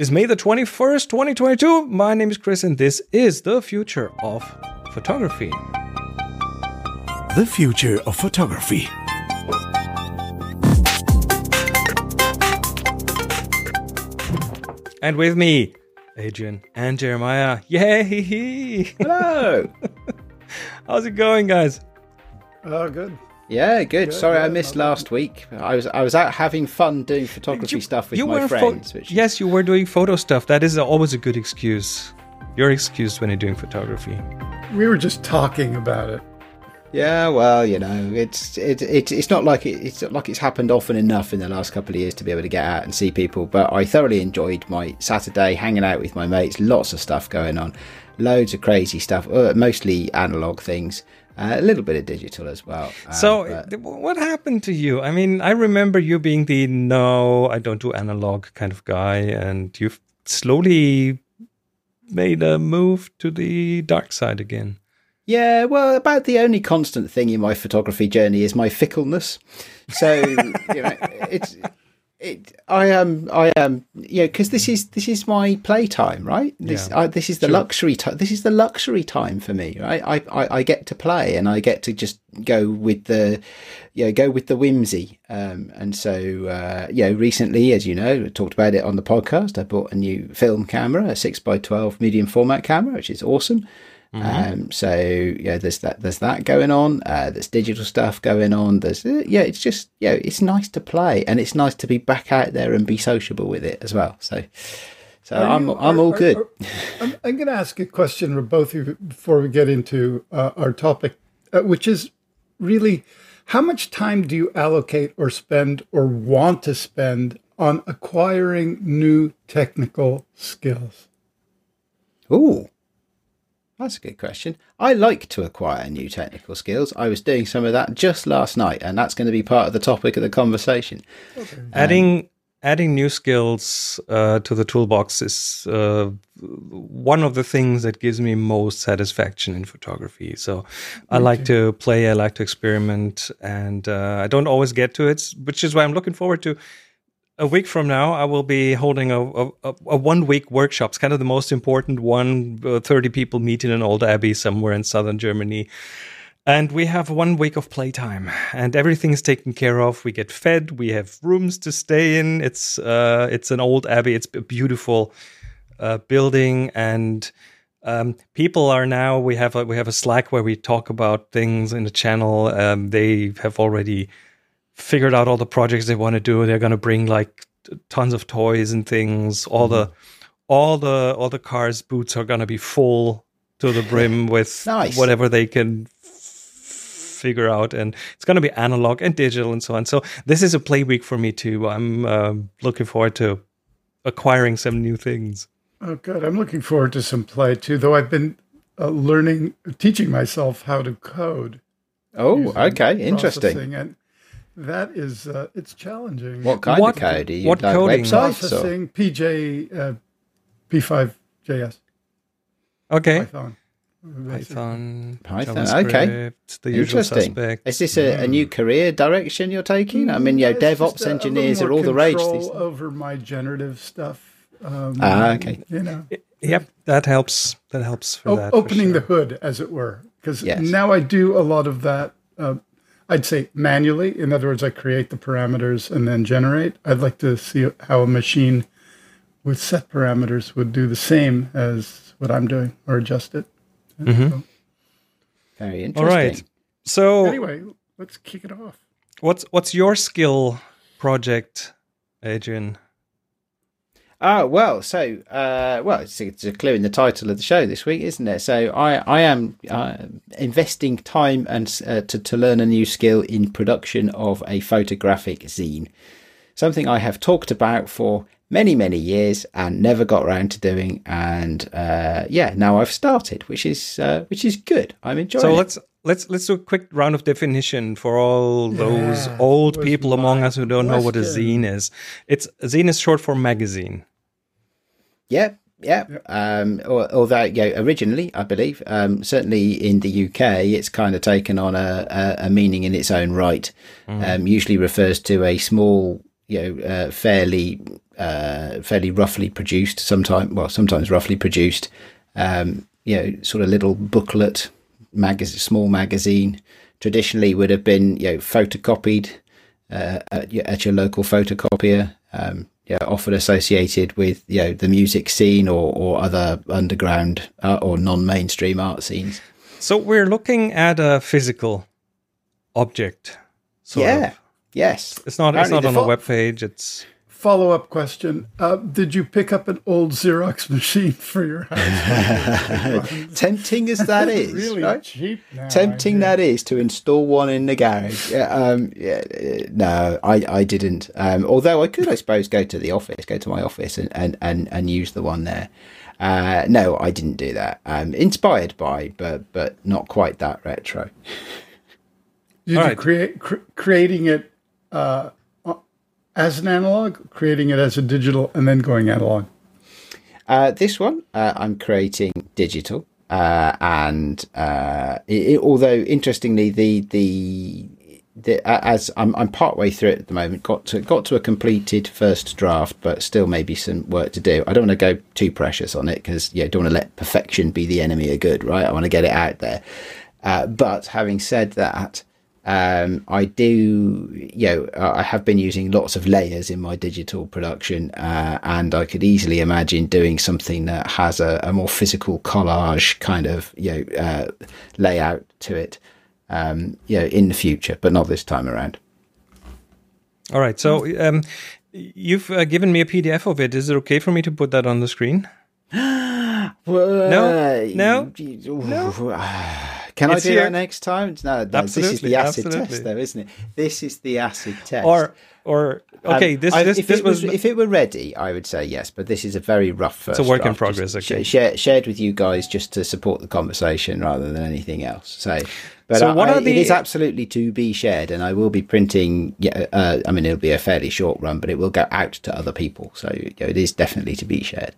is May the 21st, 2022. My name is Chris, and this is the future of photography. The future of photography. And with me, Adrian and Jeremiah. Yay! Hello. How's it going, guys? Oh, good. Yeah, good. Good, Sorry, I missed not last week. I was I was out having fun doing photography You- stuff with you my were pho- friends. which yes, you were doing photo stuff. That is always a good excuse. You're excused when you're doing photography. We were just talking about it. Yeah, well, you know, it's it, it it's not like it, it's not like it's happened often enough in the last couple of years to be able to get out and see people. But I thoroughly enjoyed my Saturday hanging out with my mates. Lots of stuff going on, loads of crazy stuff. Uh, mostly analog things, uh, a little bit of digital as well. Uh, So, but- what happened to you? I mean, I remember you being the no, I don't do analog kind of guy, and you've slowly made a move to the dark side again. Yeah, well, about the only constant thing in my photography journey is my fickleness. So you know, it's it. I am, I am, you know, because this is this is my playtime, right? This Yeah, I, this is the luxury time. This is the luxury time for me, right? I, I I get to play and I get to just go with the, you know, go with the whimsy. Um, and so, uh, you know, recently, as you know, I talked about it on the podcast. I bought a new film camera, a six by twelve medium format camera, which is awesome. Um, so yeah, there's that there's that going on. Uh, there's digital stuff going on. There's uh, yeah, it's just yeah, it's nice to play and it's nice to be back out there and be sociable with it as well. So so Are I'm you- I'm are- all are- good. are- I'm, I'm going to ask a question for both of you before we get into uh, our topic, uh, which is really how much time do you allocate or spend or want to spend on acquiring new technical skills? Ooh. That's a good question. I like to acquire new technical skills. I was doing some of that just last night, and that's going to be part of the topic of the conversation. adding adding new skills uh, to the toolbox is uh, one of the things that gives me most satisfaction in photography. So I like to play, I like to experiment, and uh, I don't always get to it, which is why I'm looking forward to. A week from now, I will be holding a, a, a- one week workshop. It's kind of the most important one. Uh, 30 people meet in an old abbey somewhere in southern Germany. And we have one week of playtime, and everything is taken care of. We get fed. We have rooms to stay in. It's uh, it's an old abbey. It's a beautiful uh, building, and um, people are now. We have a, we have a Slack where we talk about things in the channel. Um, they have already figured out all the projects they want to do. They're going to bring like tons of toys and things. All the all the all the cars boots are going to be full to the brim with Nice. whatever they can f- figure out and it's going to be analog and digital and so on so this is a play week for me too i'm um looking forward to acquiring some new things Oh, good. I'm looking forward to some play too, though I've been uh, learning, teaching myself how to code. Oh, okay, interesting. And that is, uh, it's challenging. What kind What- of code? Are you what like coding? websites? Or? processing PJ uh, P5JS okay Python. python Python, okay. the Interesting. Is this a, a new career direction you're taking? I mean, you know, DevOps just a- a engineers are all the rage control these days. over my generative stuff. Um, Ah, okay. You know, yep that helps that helps for o- that for opening sure. the hood, as it were, because Yes. now I do a lot of that. Uh, I'd say manually. In other words, I create the parameters and then generate. I'd like to see how a machine with set parameters would do the same as what I'm doing or adjust it. Mm-hmm. So, Very interesting. all right so anyway, let's kick it off. what's what's your skill project adrian Ah, well, so uh, well, it's, it's a clue in the title of the show this week, isn't it? So I, I am uh, investing time and uh, to to learn a new skill in production of a photographic zine, something I have talked about for many many years and never got around to doing, and uh, yeah, now I've started, which is uh, which is good. I'm enjoying. So it. let's let's let's do a quick round of definition for all those Yeah, old people among us who don't know what a zine is. It's a zine is short for magazine. Yeah, yeah. Um, although, yeah, originally, I believe, um, certainly in the UK, it's kind of taken on a, a, a meaning in its own right. Um, usually refers to a small, you know uh, fairly uh, fairly roughly produced. Sometimes well, sometimes roughly produced. Um, you know, sort of little booklet, magazine, small magazine. Traditionally, would have been you know photocopied uh, at, your, at your local photocopier. Um, yeah, often associated with you know the music scene or, or other underground uh, or non-mainstream art scenes. So we're looking at a physical object. yeah. Of. Yes. It's not. Apparently it's not on fo- a web page. It's follow up question: uh, Did you pick up an old Xerox machine for your house? Tempting as that is, really right? cheap. Now, Tempting that is to install one in the garage. Yeah, um, yeah, no, I, I didn't. Um, although I could, I suppose, go to the office, go to my office, and and and, and use the one there. Uh, no, I didn't do that. Um, inspired by, but but not quite that retro. Did All you right. create cr- creating it? Uh, as an analog, creating it as a digital, and then going analog? Uh, this one, uh, I'm creating digital, uh, and uh, it, although interestingly, the the, the as I'm I'm partway through it at the moment, got to got to a completed first draft, but still maybe some work to do. I don't want to go too precious on it because yeah, don't want to let perfection be the enemy of good, right? I want to get it out there. Uh, but having said that, um, I do, you know, I have been using lots of layers in my digital production, uh, and I could easily imagine doing something that has a, a more physical collage kind of, you know, uh, layout to it, um, you know, in the future, but not this time around. All right. So um, you've uh, given me a PDF of it. Is it okay for me to put that on the screen? no, no, no. Can it's I do here. that next time? No, no this is the acid absolutely. test, though, isn't it? This is the acid test. Or, or okay, um, this, this, if this was, was, if it were ready, I would say yes, but this is a very rough first. It's a work draft, in progress. Okay, share, shared with you guys just to support the conversation rather than anything else. So, but so what I, are the... it is absolutely to be shared, and I will be printing. Yeah, uh, I mean, it'll be a fairly short run, but it will go out to other people. So you know, it is definitely to be shared.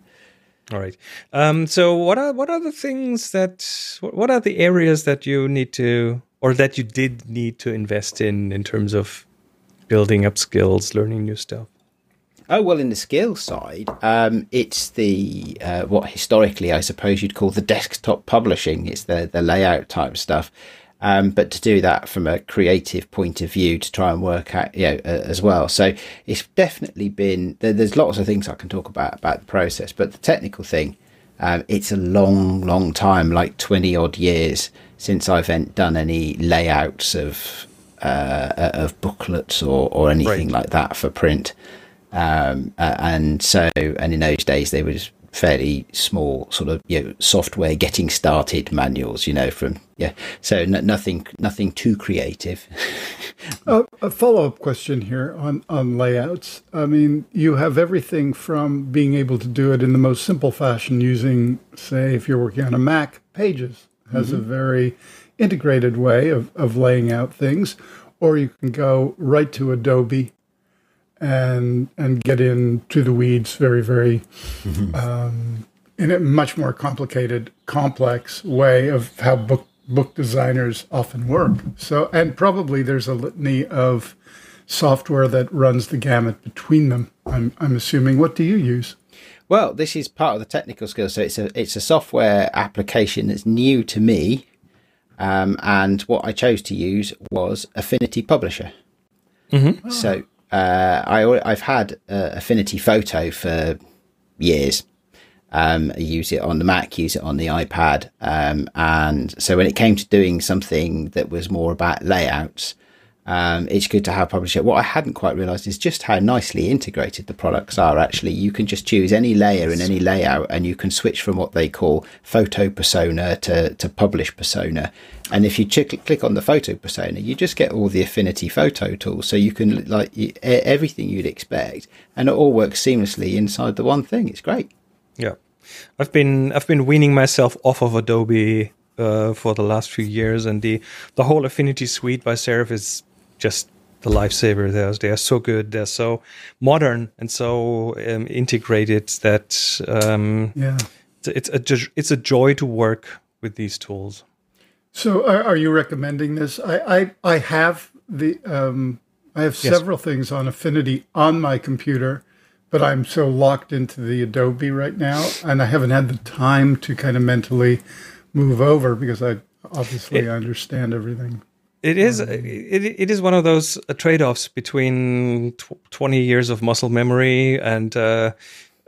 All right. Um, so what are what are the things that what are the areas that you need to or that you did need to invest in in terms of building up skills, learning new stuff? Oh well, in the skills side, um, it's the uh, what historically I suppose you'd call the desktop publishing. It's the the layout type stuff. Um, but to do that from a creative point of view to try and work out, you know, uh, as well. So it's definitely been, there, there's lots of things I can talk about, about the process, but the technical thing, um, it's a long, long time, like 20 odd years since I've done any layouts of, uh, of booklets or, or anything right. like that for print. Um, uh, and so, and in those days, they was fairly small sort of you know software getting started manuals you know from yeah. So n- nothing nothing too creative. Uh, a follow-up question here on on layouts. I mean you have everything from being able to do it in the most simple fashion using say if you're working on a mac pages has mm-hmm. a very integrated way of, of laying out things or you can go right to adobe and and get into the weeds very very um, in a much more complicated complex way of how book book designers often work. So and probably there's a litany of software that runs the gamut between them i'm i'm assuming. What do you use? Well this is part of the technical skill. So it's a it's a software application that's new to me um, and what i chose to use was affinity publisher. Mm-hmm. so uh, I, I've had uh, Affinity Photo for years. Um, I use it on the Mac, use it on the iPad. Um, and so when it came to doing something that was more about layouts, um, it's good to have publisher. What I hadn't quite realized is just how nicely integrated the products are. Actually, you can just choose any layer in any layout, and you can switch from what they call photo persona to, to publish persona. And if you ch- click on the photo persona, you just get all the affinity photo tools. So you can like everything you'd expect, and it all works seamlessly inside the one thing. It's great. Yeah, I've been I've been weaning myself off of Adobe uh, for the last few years, and the the whole Affinity suite by Serif is just the lifesaver. They're, they are so good. They're so modern and so um, integrated that um, yeah, it's, it's a it's a joy to work with these tools. So, are, are you recommending this? I, I I have the um, I have several things on Affinity on my computer, but I'm so locked into the Adobe right now, and I haven't had the time to kind of mentally move over because I obviously It- understand everything. It is it, it is one of those uh, trade-offs between tw- 20 years of muscle memory and uh,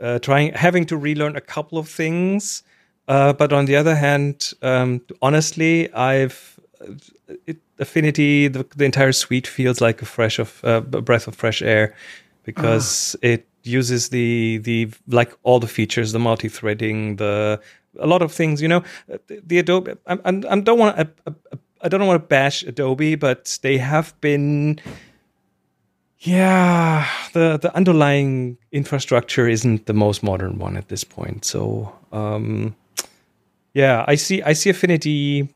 uh, trying having to relearn a couple of things. Uh, but on the other hand, um, honestly, I've it, Affinity the, the entire suite feels like a fresh of uh, a breath of fresh air because it uses the the like all the features, the multi-threading, the a lot of things. You know, the, the Adobe. I, I, I don't want to. I don't want to bash Adobe, but they have been. Yeah, the the underlying infrastructure isn't the most modern one at this point. So, um, yeah, I see I see Affinity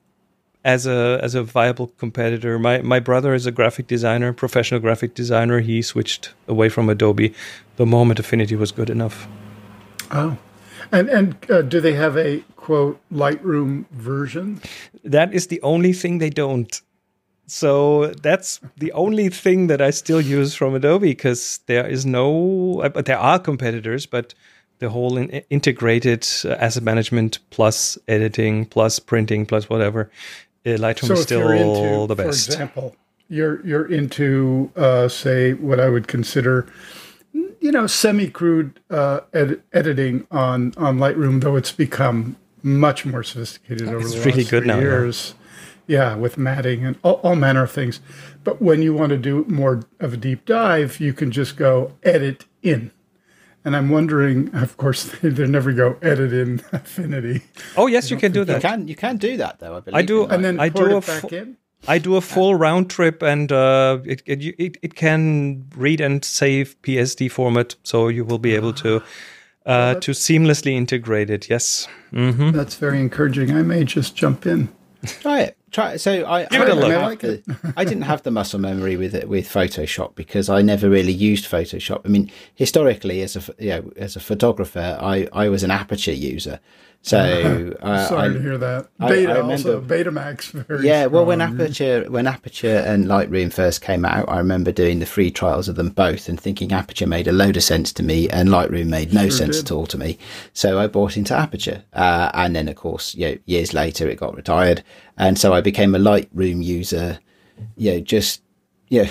as a as a viable competitor. My my brother is a graphic designer, professional graphic designer. He switched away from Adobe the moment Affinity was good enough. Oh, and and uh, do they have a quote Lightroom version? That is the only thing they don't. So that's the only thing that I still use from Adobe because there is no, but there are competitors, but the whole in, integrated uh, asset management plus editing plus printing plus whatever, uh, Lightroom So is still into, the best. for example, you're you're into uh, say what I would consider, you know, semi-crude uh, ed- editing on on Lightroom, though it's become much more sophisticated over It's the really last good three now, years. Yeah, with matting and all, all manner of things. But when you want to do more of a deep dive, you can just go edit in. And I'm wondering, of course, they never go edit in Affinity, Oh yes, you can do You that. can you can do that though. I believe. I do- in and then I port do it a fu- back in. I do a full round trip, and uh, it, it it it can read and save PSD format, so you will be able to uh, to seamlessly integrate it. Yes. hmm That's very encouraging. I may just jump in. Try it. Try it. So I, Give it I, a look. I like the, I didn't have the muscle memory with it with Photoshop because I never really used Photoshop. I mean, historically, as a ph- you know, as a photographer, I, I was an Aperture user. So uh, Sorry I, to hear that. Beta I also, remember- Betamax. Yeah, well, when. Aperture when Aperture and Lightroom first came out, I remember doing the free trials of them both and thinking Aperture made a load of sense to me and Lightroom made no Sure sense did. at all to me. So I bought into Aperture, uh, and then of course, you know, years later it got retired, and so I became a Lightroom user. You know, just yeah,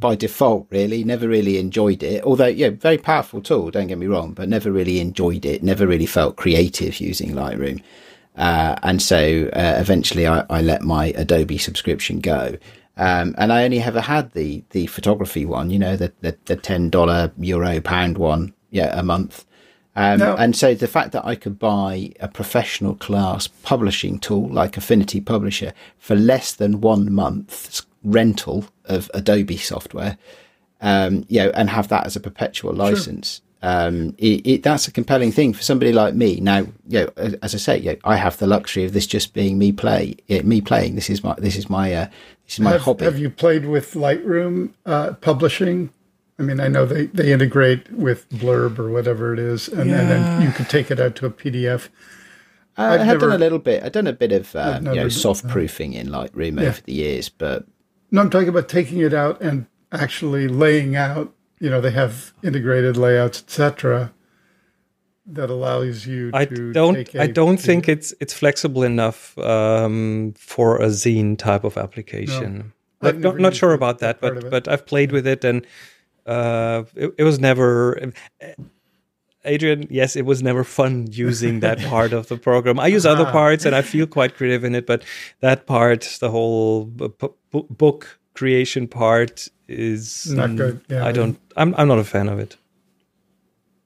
by default, really. Never really enjoyed it. Although, yeah, very powerful tool. Don't get me wrong, but never really enjoyed it. Never really felt creative using Lightroom. Uh, and so uh, eventually I, I let my Adobe subscription go. Um, and I only ever had the, the photography one, you know, the, the, the $10 euro pound one, yeah, a month. Um, No. And so the fact that I could buy a professional class publishing tool like Affinity Publisher for less than one month's rental of Adobe software, um, you know, and have that as a perpetual license. Um, it, it, that's a compelling thing for somebody like me. Now, you know, as I say, you know, I have the luxury of this just being me play, yeah, me playing. This is my, this is my, uh, this is my have, hobby. have you played with Lightroom uh, publishing? I mean, I know they, they integrate with Blurb or whatever it is, and, and then you could take it out to a PDF. Uh, I I've have done a little bit. I've done a bit of, um, you know, soft proofing in Lightroom over the years, but No, I'm talking about taking it out and actually laying out. You know, they have integrated layouts, etc., that allows you I to. don't. I don't think it's it's flexible enough um, for a zine type of application. I've Not, not, not sure about that, but but I've played with it and uh, it, it was never. Adrian, yes, it was never fun using that part of the program. I use other Ah. parts and I feel quite creative in it, but that part, the whole b- b- book creation part, is Not mm, good, yeah. I don't. I'm I'm not a fan of it.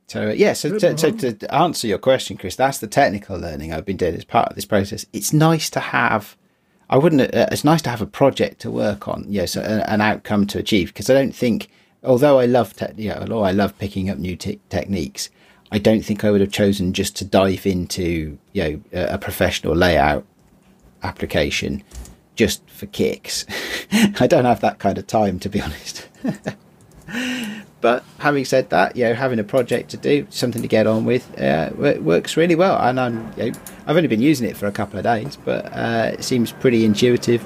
So uh, yeah, so, Good to, so to answer your question, Chris, that's the technical learning I've been doing as part of this process. It's nice to have. I wouldn't. Uh, it's nice to have a project to work on. Yes, yeah, so an, an outcome to achieve. Because I don't think, although I love, te- you know, although I love picking up new te- techniques, I don't think I would have chosen just to dive into you know a, professional layout application just for kicks. I don't have that kind of time, to be honest. But having said that, you know, having a project to do, something to get on with, uh, works really well. And I'm, you know, I've only been using it for a couple of days, but uh, it seems pretty intuitive.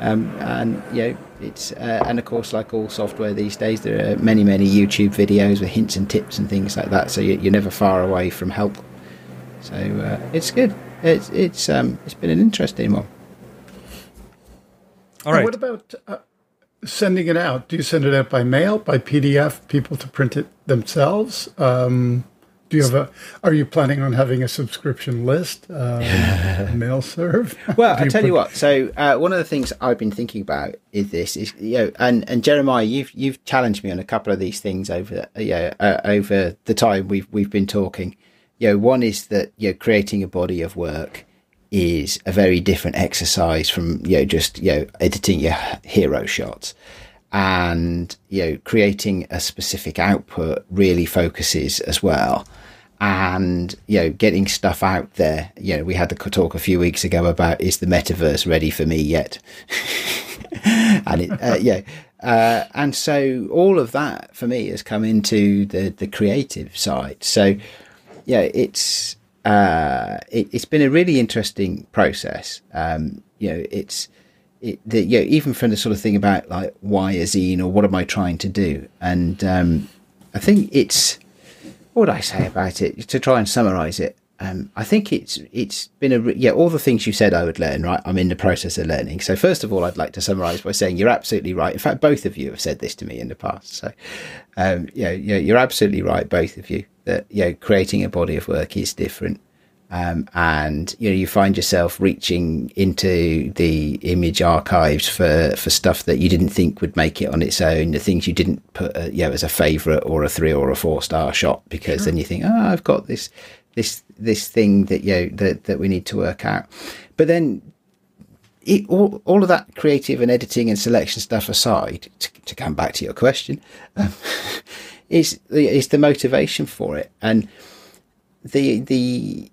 Um, and you know, it's uh, and of course, like all software these days, there are many many YouTube videos with hints and tips and things like that. So you, you're never far away from help. So uh, it's good. It's it's um it's been an interesting one. All right. What about uh, sending it out? Do you send it out by mail, by PDF, people to print it themselves? Um, do you have a? Are you planning on having a subscription list, um, mail serve? Well, I tell put- you what. So uh, one of the things I've been thinking about is this: is you know, and and Jeremiah, you've you've challenged me on a couple of these things over you know, uh, over the time we've we've been talking. You know, one is that you know, creating a body of work is a very different exercise from you know just you know editing your hero shots and you know creating a specific output really focuses as well. And you know getting stuff out there you know we had the talk a few weeks ago about is the metaverse ready for me yet? And it, uh, yeah uh, and so all of that for me has come into the the creative side. So yeah it's uh, it, it's been a really interesting process. Um, you know it's it, the, you know, even from the sort of thing about like why a zine or what am I trying to do, and um, I think it's what would I say about it to try and summarize it. Um, I think it's it's been a yeah all the things you said I would learn right. I'm in the process of learning. So first of all, I'd like to summarize by saying you're absolutely right. In fact, both of you have said this to me in the past. So um, yeah, yeah, you're absolutely right, both of you. That you know, creating a body of work is different um, and you know you find yourself reaching into the image archives for for stuff that you didn't think would make it on its own the things you didn't put uh, you know as a favorite or a three or a four star shot because then you think oh i've got this this this thing that you know that that we need to work out. But then it, all, all of that creative and editing and selection stuff aside to, to come back to your question um, is the is the motivation for it. And the the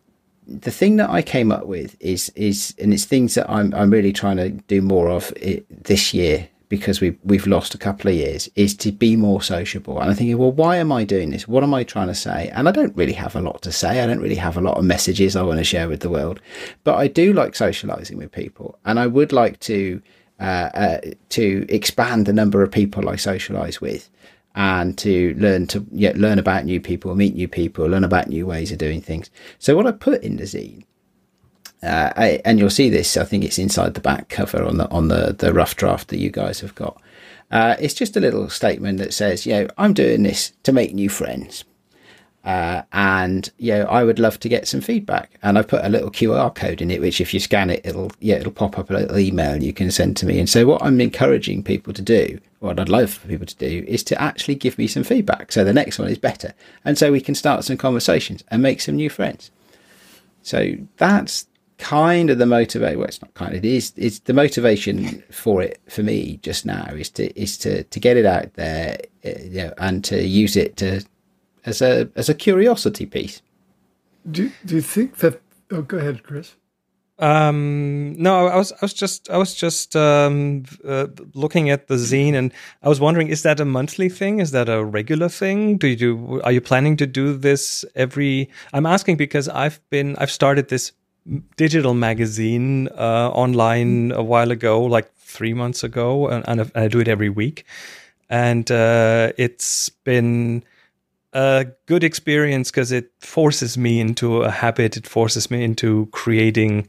the thing that I came up with is is and it's things that I'm I'm really trying to do more of this year because we we've lost a couple of years is to be more sociable. And I'm thinking well why am I doing this? What am I trying to say? And I don't really have a lot to say. I don't really have a lot of messages I want to share with the world. But I do like socializing with people. And I would like to uh, uh, to expand the number of people I socialize with and to learn to yeah, learn about new people, meet new people, learn about new ways of doing things. So what I put in the zine, uh, I, and you'll see this. I think it's inside the back cover on the on the the rough draft that you guys have got. Uh, it's just a little statement that says, you know, I'm doing this to make new friends. Uh, and you know, I would love to get some feedback. And I've put a little QR code in it, which if you scan it, it'll yeah, it'll pop up a little email you can send to me. And so, what I'm encouraging people to do, what I'd love for people to do, is to actually give me some feedback. So the next one is better, and so we can start some conversations and make some new friends. So that's kind of the motivation. Well, it's not kind. It is. It's the motivation for it for me just now is to is to to get it out there, uh, you know, and to use it to as a as a curiosity piece. Do Do you think that? Oh, go ahead, Chris. Um, no, I was, I was just, I was just um, uh, looking at the zine, and I was wondering: is that a monthly thing? Is that a regular thing? Do you do? Are you planning to do this every? I'm asking because I've been, I've started this digital magazine uh, online a while ago, like three months ago, and, and I do it every week, and uh, it's been a good experience because it forces me into a habit. It forces me into creating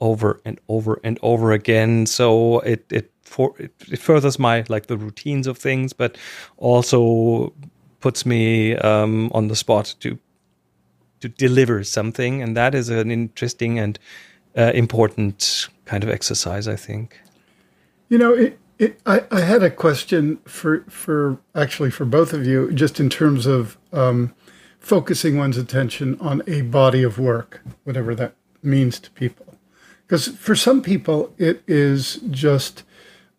over and over and over again. So it it for it, it furthers my like the routines of things, but also puts me um, on the spot to to deliver something, and that is an interesting and uh, important kind of exercise, I think. You know, it, it, I, I had a question for for actually for both of you, just in terms of um, focusing one's attention on a body of work, whatever that means to people. Because for some people, it is just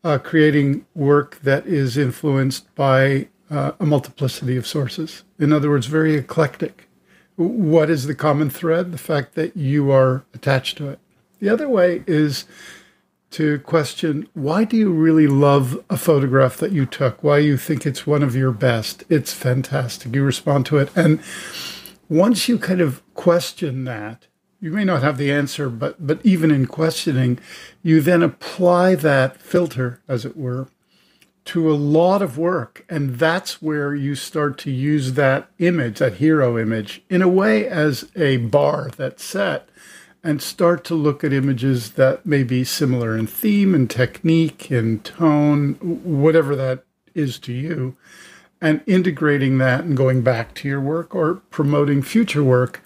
uh, creating work that is influenced by uh, a multiplicity of sources. In other words, very eclectic. What is the common thread? The fact that you are attached to it. The other way is to question why do you really love a photograph that you took? Why you think it's one of your best? It's fantastic. You respond to it. And once you kind of question that, you may not have the answer, but but even in questioning, you then apply that filter, as it were, to a lot of work, and that's where you start to use that image, that hero image, in a way as a bar that's set, and start to look at images that may be similar in theme and technique and tone, whatever that is to you, and integrating that and going back to your work or promoting future work.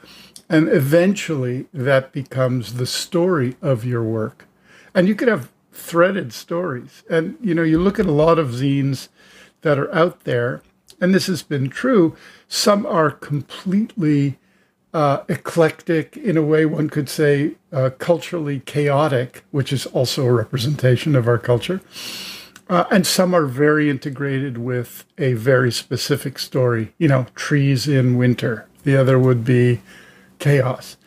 And eventually that becomes the story of your work. And you could have threaded stories. And, you know, you look at a lot of zines that are out there, and this has been true. Some are completely uh, eclectic, in a way one could say uh, culturally chaotic, which is also a representation of our culture. Uh, and some are very integrated with a very specific story, you know, trees in winter. The other would be chaos.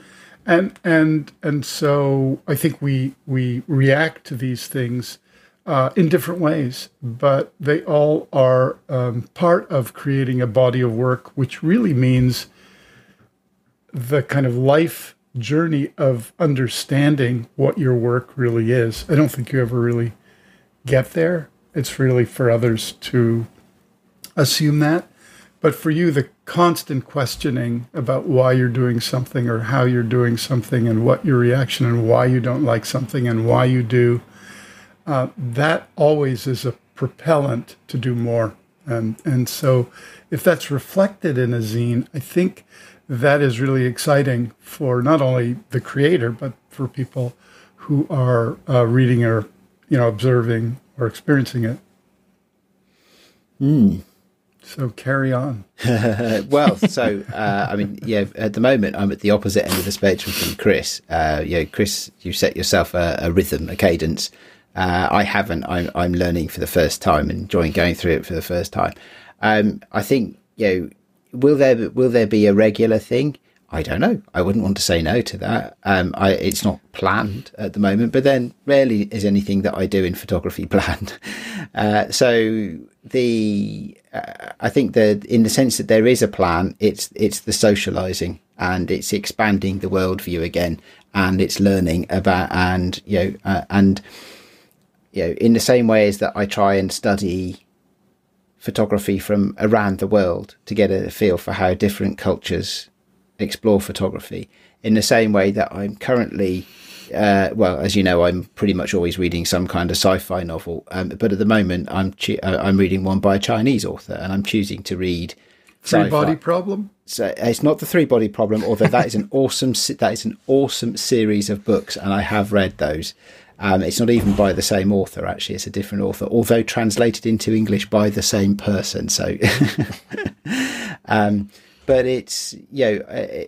And and and so I think we we react to these things uh, in different ways, but they all are um, part of creating a body of work, which really means the kind of life journey of understanding what your work really is. I don't think you ever really get there. It's really for others to assume that. But for you, the constant questioning about why you're doing something or how you're doing something and what your reaction and why you don't like something and why you do, uh, that always is a propellant to do more. And, and so if that's reflected in a zine, I think that is really exciting for not only the creator, but for people who are uh, reading or, you know, observing or experiencing it. Mm. So carry on. well, so uh, I mean, yeah. At the moment, I'm at the opposite end of the spectrum from Chris. Uh, you know, Chris, you set yourself a, a rhythm, a cadence. Uh, I haven't. I'm, I'm learning for the first time, and enjoying going through it for the first time. Um, I think you know, will there will there be a regular thing? I don't know. I wouldn't want to say no to that. Um, I, it's not planned at the moment, but then rarely is anything that I do in photography planned. Uh, so the uh, I think that in the sense that there is a plan, it's it's the socializing and it's expanding the worldview again, and it's learning about and you know uh, and you know in the same way as that I try and study photography from around the world to get a feel for how different cultures explore photography in the same way that I'm currently, uh, well, as you know, I'm pretty much always reading some kind of sci-fi novel. Um, but at the moment, I'm uh, I'm reading one by a Chinese author, and I'm choosing to read. Three sci-fi. body problem. So it's not the three body problem, although that is an awesome that is an awesome series of books, and I have read those. Um, it's not even by the same author, actually. It's a different author, although translated into English by the same person. So, um, but it's you know, uh,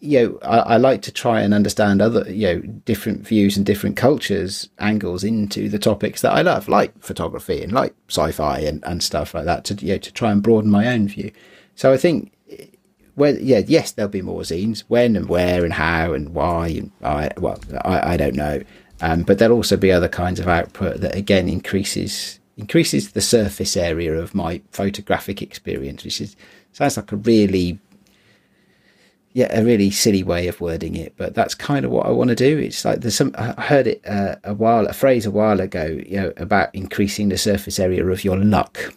you know, I, I, like to try and understand other you know different views and different cultures angles into the topics that I love, like photography and like sci-fi and, and stuff like that, to you know, to try and broaden my own view. So I think. Well, yeah, yes, there'll be more zines. When and where and how and why, and I, well, I, I don't know. Um, but there'll also be other kinds of output that again increases increases the surface area of my photographic experience, which is Sounds like a really, yeah, a really silly way of wording it, but that's kind of what I want to do. It's like there's some. I heard it uh, a while, a phrase a while ago, you know, about increasing the surface area of your luck.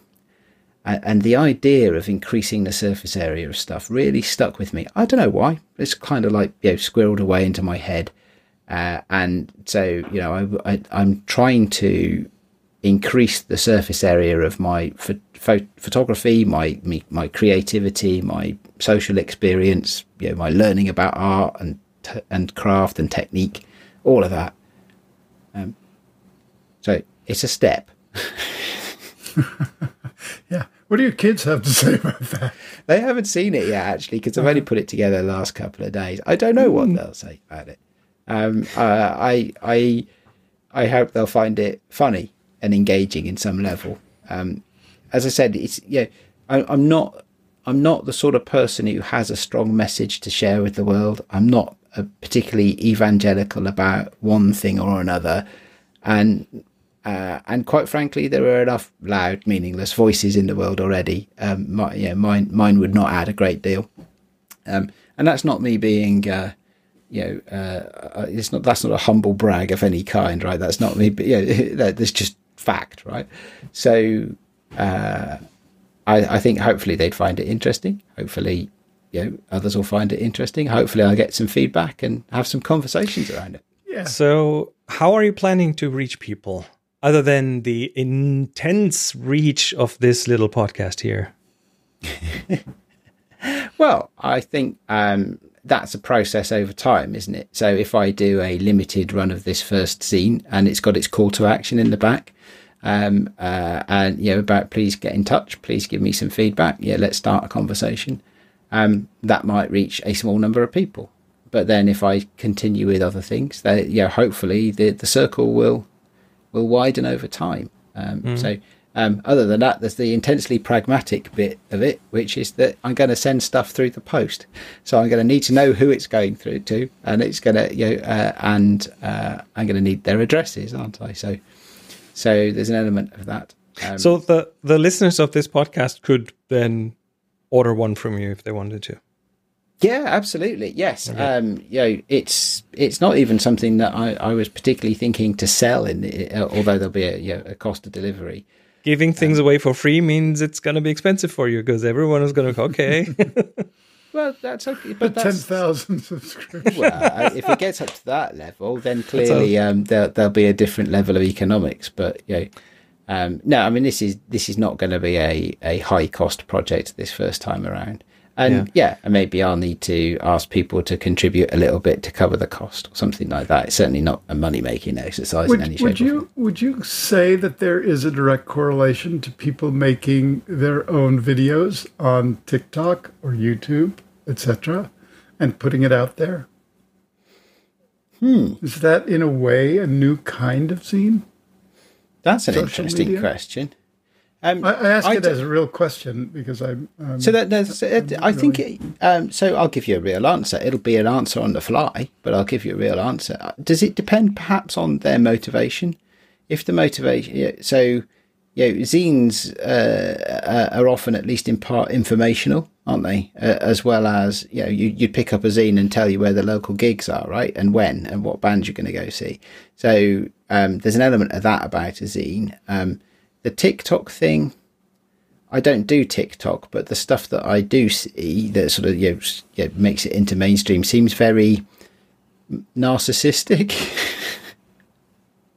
And the idea of increasing the surface area of stuff really stuck with me. I don't know why. It's kind of like you know squirreled away into my head, uh, and so you know I, I, I'm trying to increase the surface area of my ph- photography, my, my, my creativity, my social experience, you know, my learning about art and t- and craft and technique, all of that. Um, so it's a step. yeah. What do your kids have to say about that? They haven't seen it yet, actually, because I've only put it together the last couple of days. I don't know what hmm. they'll say about it. Um, uh, I, I, I hope they'll find it funny and engaging in some level. Um, as I said, it's yeah, I, I'm not I'm not the sort of person who has a strong message to share with the world. I'm not particularly evangelical about one thing or another, and uh, and quite frankly, there are enough loud, meaningless voices in the world already. Um, my, yeah, mine mine would not add a great deal, um, and that's not me being uh, you know, uh, it's not that's not a humble brag of any kind, right? That's not me, but yeah, that's just fact, right? So, uh, I, I think hopefully they'd find it interesting. Hopefully, you know, others will find it interesting. Hopefully, I'll get some feedback and have some conversations around it. Yeah. So, how are you planning to reach people other than the intense reach of this little podcast here? Well, I think um, that's a process over time, isn't it? So if I do a limited run of this first zine and it's got its call to action in the back, um, uh, and you know about please get in touch, please give me some feedback. Yeah, let's start a conversation. Um, that might reach a small number of people, but then if I continue with other things, that yeah, hopefully the the circle will will widen over time. Um, So um, other than that, there's the intensely pragmatic bit of it, which is that I'm going to send stuff through the post. So I'm going to need to know who it's going through to, and it's going to, you know, uh, and uh, I'm going to need their addresses, aren't I? So, so there's an element of that. Um, So the the listeners of this podcast could then order one from you if they wanted to. Yeah, absolutely. Yes. Um, you know, it's it's not even something that I, I was particularly thinking to sell in, the, uh, although there'll be a, you know, a cost of delivery. Giving things away for free means it's going to be expensive for you because everyone is going to go, okay. Well, that's okay, but Ten that's thousand subscriptions. well, uh, if it gets up to that level, then clearly um, there, there'll be a different level of economics. But you know, um, no, I mean this is this is not going to be a, a high cost project this first time around. And yeah. and maybe I'll need to ask people to contribute a little bit to cover the cost or something like that. It's certainly not a money making exercise in any Would, shape. would or you would you say that there is a direct correlation to people making their own videos on TikTok or YouTube, etc., and putting it out there? Hmm. Is that in a way a new kind of zine? That's an social interesting media? question. Um, I, I ask I it d- as a real question because I'm. Um, So that, there's, it, I think, it, um, so I'll give you a real answer. It'll be an answer on the fly, but I'll give you a real answer. Does it depend perhaps on their motivation? If the motivation, yeah, so, you know, zines uh, are often at least in part informational, aren't they? Uh, as well as, you know, you, you'd pick up a zine and tell you where the local gigs are, right? And when and what bands you're going to go see. So um, there's an element of that about a zine. Um, the TikTok thing, I don't do TikTok, but the stuff that I do see that sort of you know, s- you know, makes it into mainstream seems very narcissistic.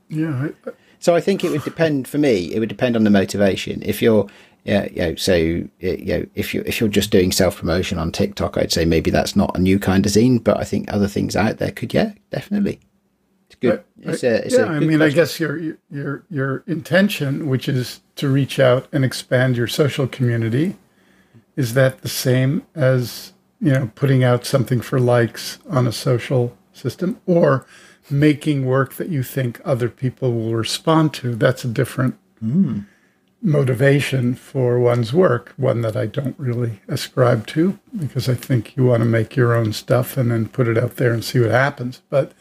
yeah, I, so I think it would depend for me. It would depend on the motivation. If you're, yeah, you know, so you know, if you if you're just doing self promotion on TikTok, I'd say maybe that's not a new kind of zine. But I think other things out there could, yeah, definitely. Good. It's a, it's yeah, I mean, I guess your your your intention, which is to reach out and expand your social community, is that the same as you know putting out something for likes on a social system, or making work that you think other people will respond to? That's a different hmm. motivation for one's work. One that I don't really ascribe to because I think you want to make your own stuff and then put it out there and see what happens. But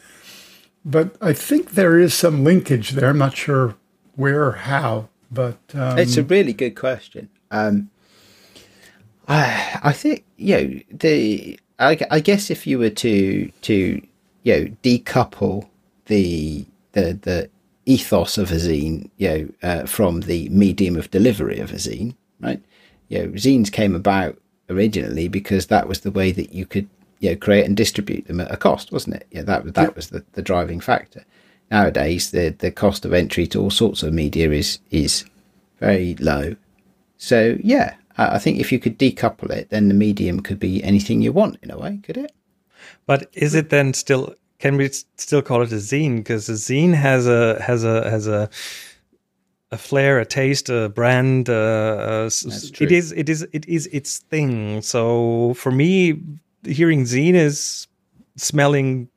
but I think there is some linkage there. I'm not sure where or how, but um, It's a really good question. Um, I, I think you know the. I, I guess if you were to to you know decouple the the the ethos of a zine, you know, uh, from the medium of delivery of a zine, right? You know, zines came about originally because that was the way that you could you know create and distribute them at a cost, wasn't it? Yeah, that that was the, the driving factor. Nowadays, the the cost of entry to all sorts of media is is very low. So yeah, I think if you could decouple it, then the medium could be anything you want in a way, could it? But is it then still? Can we still call it a zine? Because a zine has a has a has a a flair, a taste, a brand. Uh, uh, That's true. it is it is it is its thing. So for me, hearing zine is smelling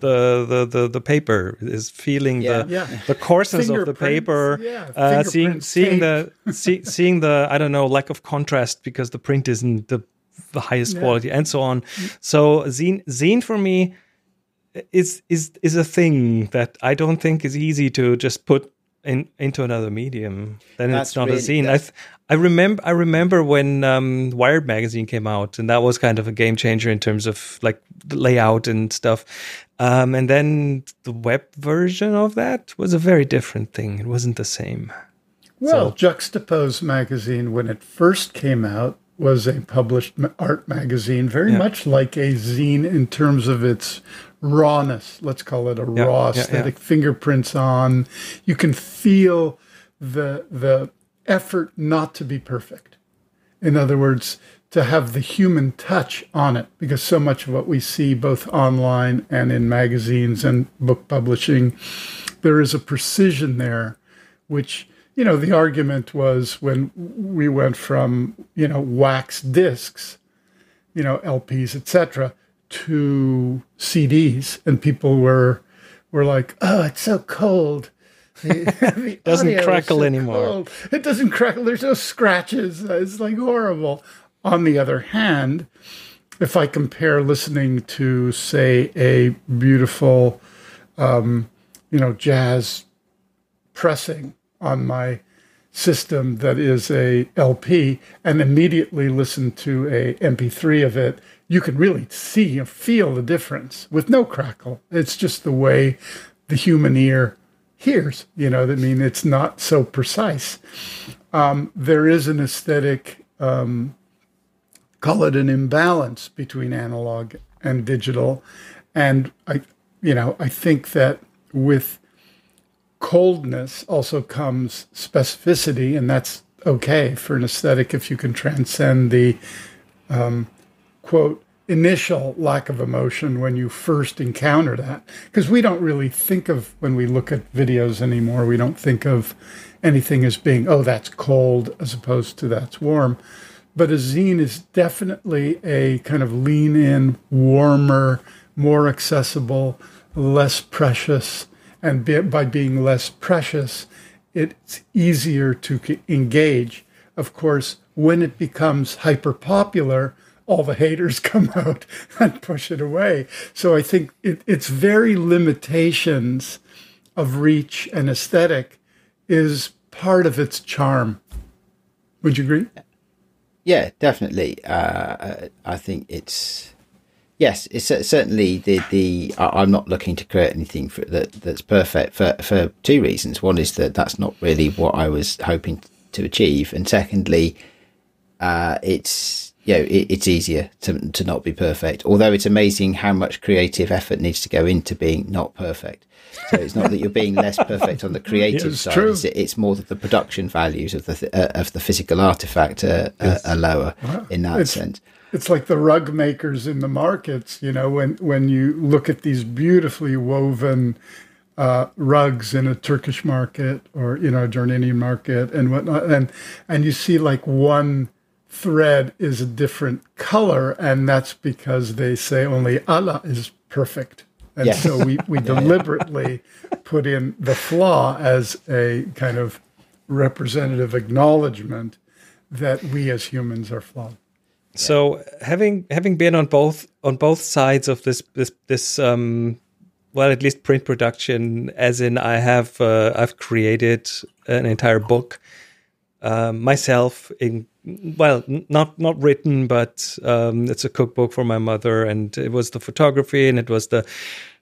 the the the, the paper, is feeling Yeah. the Yeah. the coarseness of the paper. yeah, uh, seeing seeing tape. the see, seeing the I don't know lack of contrast because the print isn't the the highest quality and so on. So zine zine for me is is is a thing that I don't think is easy to just put in into another medium. Then That's it's not really- a zine. I th- I remember I remember when um, Wired magazine came out, and that was kind of a game changer in terms of like the layout and stuff. Um, and then the web version of that was a very different thing. It wasn't the same. Well, so, Juxtapoz magazine, when it first came out, was a published art magazine, very yeah. much like a zine in terms of its rawness. Let's call it a yeah, raw aesthetic. Yeah, fingerprints on. You can feel the the effort not to be perfect. In other words, to have the human touch on it, because so much of what we see both online and in magazines and book publishing, there is a precision there, which you know the argument was when we went from you know wax discs, you know LPs, etc., to CDs, and people were were like, "Oh, it's so cold." The, doesn't crackle so anymore. Cold. It doesn't crackle. There's no scratches. It's like horrible. On the other hand, if I compare listening to, say, a beautiful, um, you know, jazz pressing on my system that is a LP and immediately listen to a MP3 of it, you can really see and feel the difference with no crackle. It's just the way the human ear hears. You know, I mean, it's not so precise. Um, there is an aesthetic, um, call it an imbalance between analog and digital, and I, you know, I think that with coldness also comes specificity, and that's okay for an aesthetic if you can transcend the um, quote initial lack of emotion when you first encounter that. Because we don't really think of, when we look at videos anymore, we don't think of anything as being, oh, that's cold, as opposed to that's warm. But a zine is definitely a kind of lean in, warmer, more accessible, less precious. And be, by being less precious, it's easier to engage. Of course, when it becomes hyper popular, all the haters come out and push it away. So I think it, its very limitations of reach and aesthetic is part of its charm. Would you agree? Yeah, definitely. Uh, I think it's yes, it's certainly the the. I'm not looking to create anything for, that that's perfect for for two reasons. One is that that's not really what I was hoping to achieve, and secondly, uh, it's you know, it, it's easier to, to not be perfect. Although it's amazing how much creative effort needs to go into being not perfect. So it's not that you're being less perfect on the creative side. It's, it's, more that the production values of the uh, of the physical artifact are, yes. are, lower in that it's, sense. It's like the rug makers in the markets. You know, when when you look at these beautifully woven uh, rugs in a Turkish market or you know a Jordanian market and whatnot, and and you see like one thread is a different color, and that's because they say only Allah is perfect. And yes. so we, we deliberately put in the flaw as a kind of representative acknowledgement that we as humans are flawed. So having having been on both on both sides of this this this um well at least print production as in I have uh, I've created an entire book uh, myself in well, not not written, but um, it's a cookbook for my mother, and it was the photography, and it was the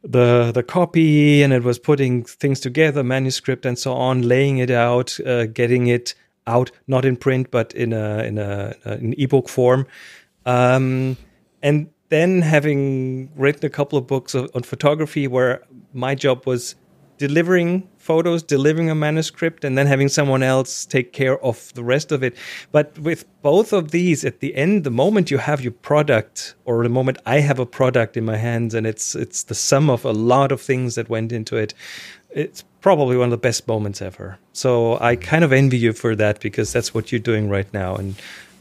the the copy, and it was putting things together, manuscript, and so on, laying it out, uh, getting it out, not in print, but in a in a in ebook form, um, and then having written a couple of books on photography, where my job was delivering photos, delivering a manuscript, and then having someone else take care of the rest of it. But with both of these, at the end, the moment you have your product, or the moment I have a product in my hands, and it's it's the sum of a lot of things that went into it, it's probably one of the best moments ever. So I kind of envy you for that because that's what you're doing right now, and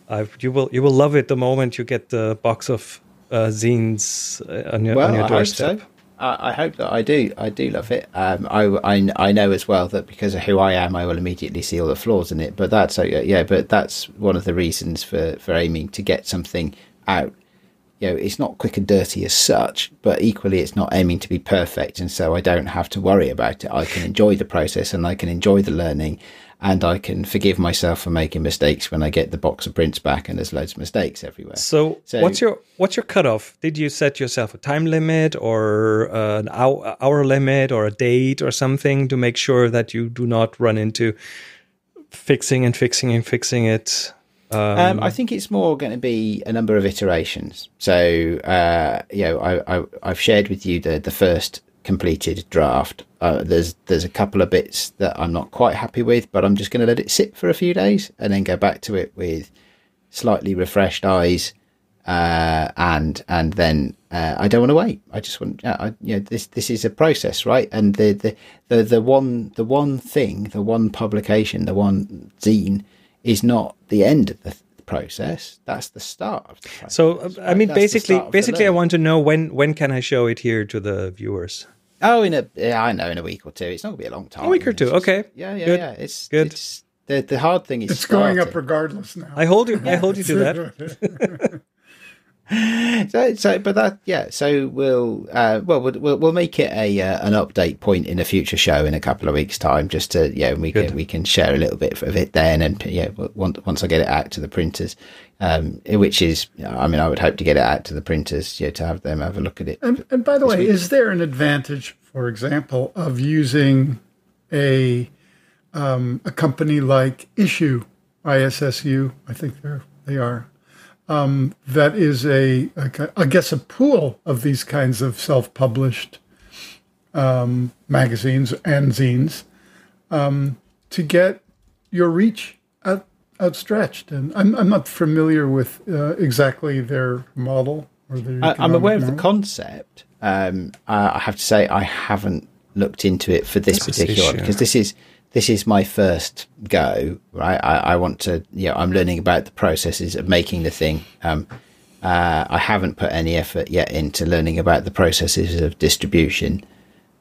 uh, you will you will love it the moment you get the box of uh, zines uh, on your, well, on your doorstep. I, hope that I do. I do love it. Um, I, I, I know as well that because of who I am, I will immediately see all the flaws in it. But that's uh, yeah. But that's one of the reasons for for aiming to get something out. You know, it's not quick and dirty as such, but equally, it's not aiming to be perfect, and so I don't have to worry about it. I can enjoy the process and I can enjoy the learning, and I can forgive myself for making mistakes when I get the box of prints back and there's loads of mistakes everywhere. So, So- what's your what's your cutoff? Did you set yourself a time limit or uh, an hour, hour limit or a date or something to make sure that you do not run into fixing and fixing and fixing it? Um, I think it's more going to be a number of iterations. So, uh, you know, I, I, I've shared with you the, the first completed draft. Uh, there's there's a couple of bits that I'm not quite happy with, but I'm just going to let it sit for a few days and then go back to it with slightly refreshed eyes. Uh, and and then uh, I don't want to wait. I just want, I, you know, this this is a process, right? And the, the the the one the one thing, the one publication, the one zine is not the end of the th- process. That's the start of the process. So, uh, I mean, That's basically, start of the basically, I want to know when when can I show it here to the viewers? Oh, in a yeah, I know in a week or two. It's not gonna be a long time. A week or two, just- okay. Yeah, yeah, Good. yeah. It's Good. It's, the the hard thing is It's going up regardless now. I hold you. I hold you to that. So, so, but that, yeah. So we'll, uh, well, we'll, we'll, we'll make it a uh, an update point in a future show in a couple of weeks' time, just to, yeah, we Good. can we can share a little bit of it then, and yeah, once once I get it out to the printers, um, which is, I mean, I would hope to get it out to the printers, yeah, to have them have a look at it. And, and by the way, is there an advantage, for example, of using a um, a company like Issuu, ISSU? I think they're they are. Um, that is a, a ki- I guess, a pool of these kinds of self-published um, magazines and zines um, to get your reach out, outstretched. And I'm, I'm not familiar with uh, exactly their model or their. I, I'm aware of the concept. Um, I, I have to say I haven't looked into it for this This particular one because this is this is my first go. Right, I, I want to. Yeah, I'm learning about the processes of making the thing. Um, uh, I haven't put any effort yet into learning about the processes of distribution.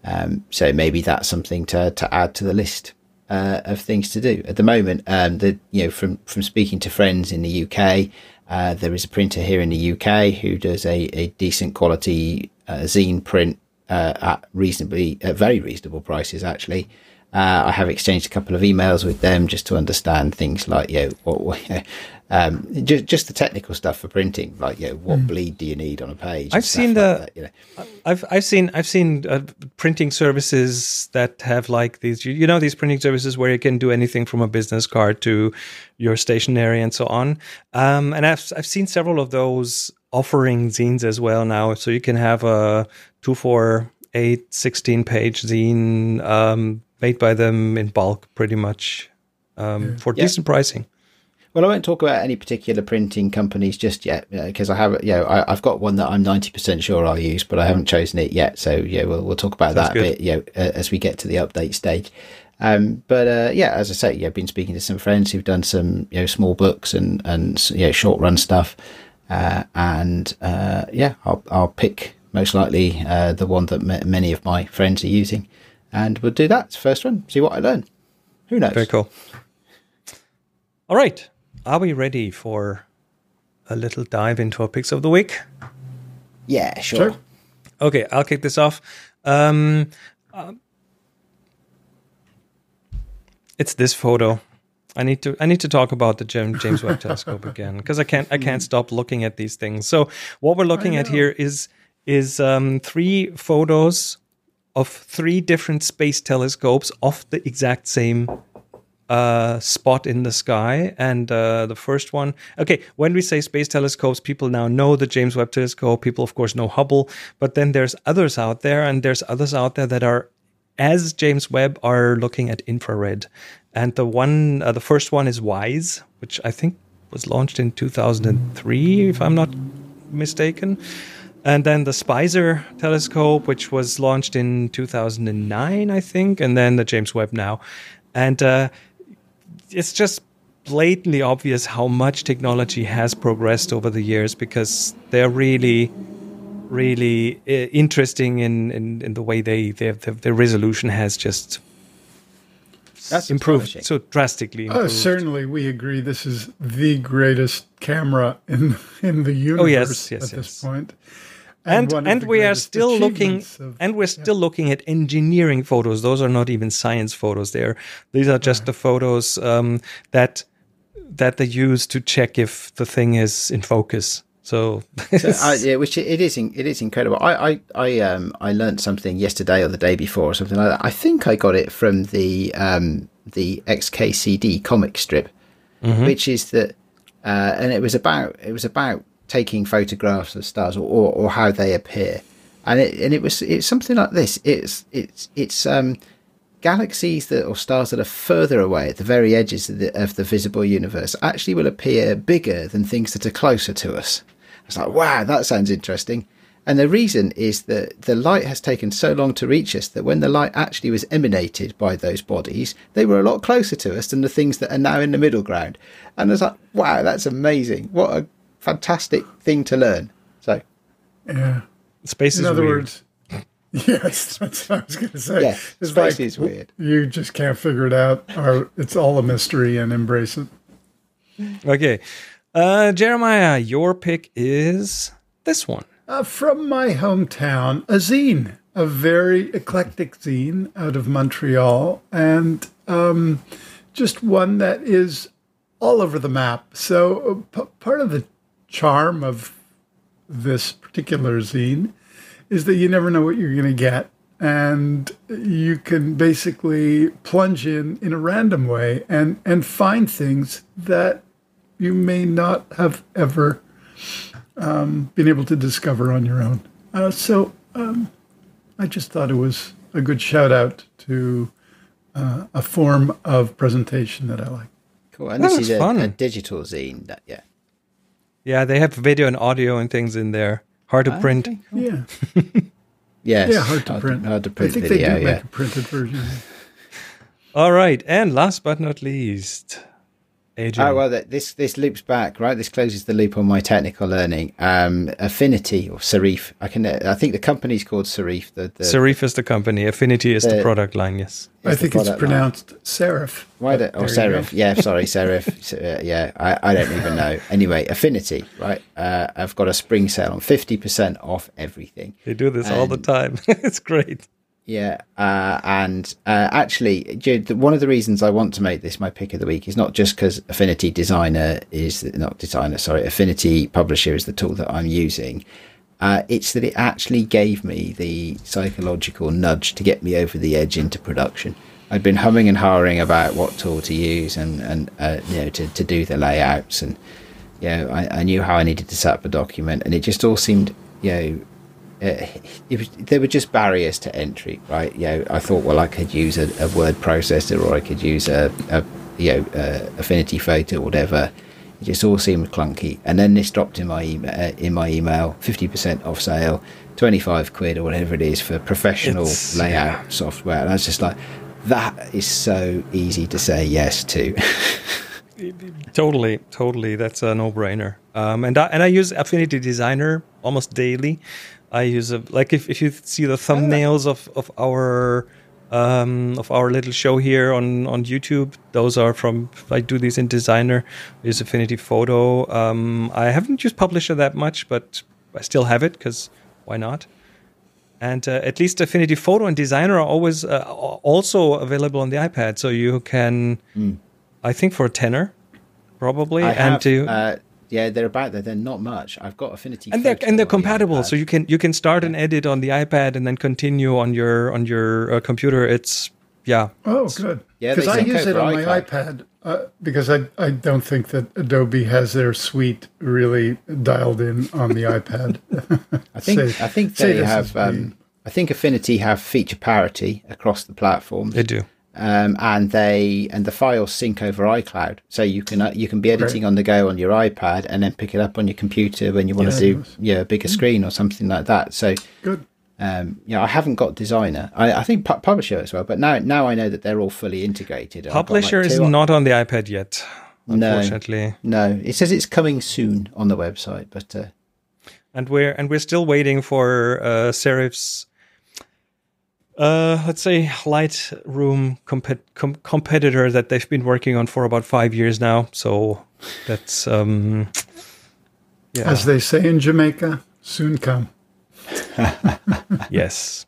Um, so maybe that's something to, to add to the list uh, of things to do. At the moment, um, the you know from from speaking to friends in the UK, uh, there is a printer here in the UK who does a, a decent quality uh, zine print uh, at reasonably at very reasonable prices actually. Uh, I have exchanged a couple of emails with them just to understand things like, you know, what, what um, just, just the technical stuff for printing, like, you know, what bleed do you need on a page? I've seen like the- that, you know. I've I've seen I've seen uh, printing services that have like these you, you know these printing services where you can do anything from a business card to your stationery and so on. Um, and I've I've seen several of those offering zines as well now. So you can have a two, four, eight, 16 page zine um, made by them in bulk, pretty much um, for Yeah. decent pricing. Well, I won't talk about any particular printing companies just yet because I have, you know, I, I've got one that I'm 90% sure I'll use, but I haven't chosen it yet. So yeah, we'll we'll talk about Sounds that good. a bit, you know, uh, as we get to the update stage. Um, but uh, yeah, as I say, yeah, I've been speaking to some friends who've done some, you know, small books and and you know, short run stuff, uh, and uh, yeah, I'll I'll pick most likely uh, the one that ma- many of my friends are using, and we'll do that first one. See what I learn. Who knows? Very cool. All right. Are we ready for a little dive into our picks of the week? Yeah, sure. Sure. Okay, I'll kick this off. Um, uh, it's this photo. I need to I need to talk about the James Webb Telescope again because I can't I can't stop looking at these things. So what we're looking at here is is um, three photos of three different space telescopes off the exact same uh, spot in the sky. And uh, the first one, okay, when we say space telescopes, people now know the James Webb Telescope. People, of course, know Hubble. But then there's others out there, and there's others out there that are, as James Webb, are looking at infrared. And the one, uh, the first one is WISE, which I think was launched in 2003, if I'm not mistaken. And then the Spitzer telescope, which was launched in 2009, I think, and then the James Webb now. And uh, it's just blatantly obvious how much technology has progressed over the years because they're really really uh, interesting in, in, in the way they their, their, their resolution has just That's improved so drastically improved. Uh, certainly, we agree. This is the greatest camera in in the universe Oh, yes, yes, at this yes. point. And one and we are still looking of- and we're still looking at engineering photos those are not even science photos there these are just the photos um, that that they use to check if the thing is in focus so Uh, yeah, which it, it is. in- It is incredible. I, I, I, um, I learned something yesterday or the day before or something like that. I think I got it from the um, the XKCD comic strip, which is that, uh, and it was about it was about taking photographs of stars or, or, or how they appear, and it and it was it's something like this. It's it's it's um, galaxies that or stars that are further away at the very edges of the, of the visible universe actually will appear bigger than things that are closer to us. It's like, wow, that sounds interesting. And the reason is that the light has taken so long to reach us that when the light actually was emanated by those bodies, they were a lot closer to us than the things that are now in the middle ground. And it's like, wow, that's amazing. What a fantastic thing to learn. So, Yeah. space is In other weird. words, yes, that's what I was going to say. Yeah, It's space is weird. You just can't figure it out, or it's all a mystery and embrace it. okay uh jeremiah your pick is this one Uh, from my hometown, a zine, a very eclectic zine out of Montreal, and um, just one that is all over the map. So, uh, p- part of the charm of this particular zine is that you never know what you're going to get. And you can basically plunge in in a random way and, and find things that you may not have ever been able to discover on your own. Uh, so um, I just thought it was a good shout out to uh, a form of presentation that I like. cool. And That this is a, fun. a digital zine. That, yeah. Yeah they have video and audio and things in there hard to print Yeah, Yes. yeah, hard to print. Hard to print I think video, they do yeah. make a printed version. all right and last but not least Adrian. Oh well, this this loops back, right? This closes the loop on my technical learning. Um, Affinity or Serif. I can. I think the company's called Serif. The, the Serif is the company affinity is the The- product line yes I think it's product line. pronounced serif. Why the, or there you go. Serif? Yeah, sorry, Serif. Uh, yeah, I, I don't even know. Anyway, Affinity, right? Uh, I've got a spring sale on fifty percent off everything. they do this all the time it's great Yeah, uh, and uh, actually, one of the reasons I want to make this my pick of the week is not just because Affinity Designer is not designer, sorry, Affinity Publisher is the tool that I'm using. Uh, it's that it actually gave me the psychological nudge to get me over the edge into production. I'd been humming and hawing about what tool to use and and uh, you know to, to do the layouts and you know I, I knew how I needed to set up a document and it just all seemed you know was, there were just barriers to entry, right? You know, I thought, well, I could use a, a word processor or I could use a, a you know, uh, Affinity Photo, or whatever. It just all seemed clunky. And then this dropped in my email, uh, in my email, fifty percent off sale, twenty five quid or whatever it is for professional It's- layout software. And I was just like, that is so easy to say yes to. Totally, totally. That's a no-brainer. Um, and I, and I use Affinity Designer almost daily. I use a, like if, if you see the thumbnails of of our um, of our little show here on on YouTube, those are from I do these in Designer. Use Affinity Photo. Um, I haven't used Publisher that much, but I still have it because why not? And uh, at least Affinity Photo and Designer are always uh, also available on the iPad, so you can. I think for a tenner, probably, I and have, to uh, yeah, they're about there. They're not much. I've got Affinity, and they're and they're on the compatible, so you can you can start and edit on the iPad and then continue on your on your uh, computer. It's yeah, Oh, good. Yeah, because I use it on my iCloud. iPad uh, because I, I don't think that Adobe has their suite really dialed in on the iPad. I think Say- I think they have. Um, I think Affinity have feature parity across the platforms. they do. Um, and they and the files sync over iCloud, so you can uh, you can be editing on the go on your iPad and then pick it up on your computer when you want Yeah, to do yeah a bigger screen or something like that. So Good. um, yeah, I haven't got Designer. I, I think pu- Publisher as well, but now now I know that they're all fully integrated. I've like, Publisher is on- not on the iPad yet, No. unfortunately. No, it says it's coming soon on the website, but uh, and we're and we're still waiting for uh, Serif's, uh, let's say, Lightroom compet- com- competitor that they've been working on for about five years now. So that's um, yeah, As they say in Jamaica, soon come. yes.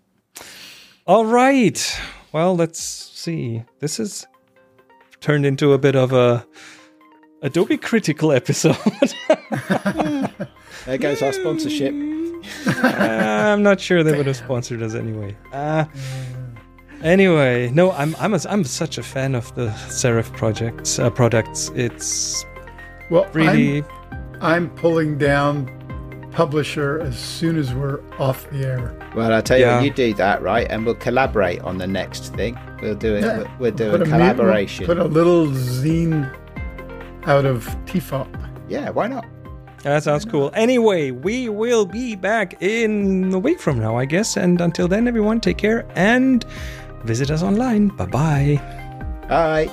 All right. Well, let's see. This has turned into a bit of a Adobe critical episode. there goes our sponsorship. uh, I'm not sure they would have sponsored us anyway. Uh, anyway, no, I'm I'm a, I'm such a fan of the Serif projects uh, products. It's well, really. I'm, I'm pulling down publisher as soon as we're off the air. Well, I'll tell you yeah. what, you do that, right? And we'll collaborate on the next thing. We'll do it. Yeah. We'll, we'll do put a, collaboration. Put a little zine out of TFOP. Yeah, why not? That sounds cool. Anyway, we will be back in a week from now, I guess. And until then, everyone, take care and visit us online. Bye-bye. Bye.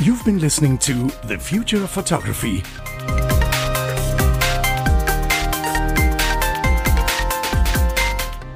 You've been listening to The Future of Photography.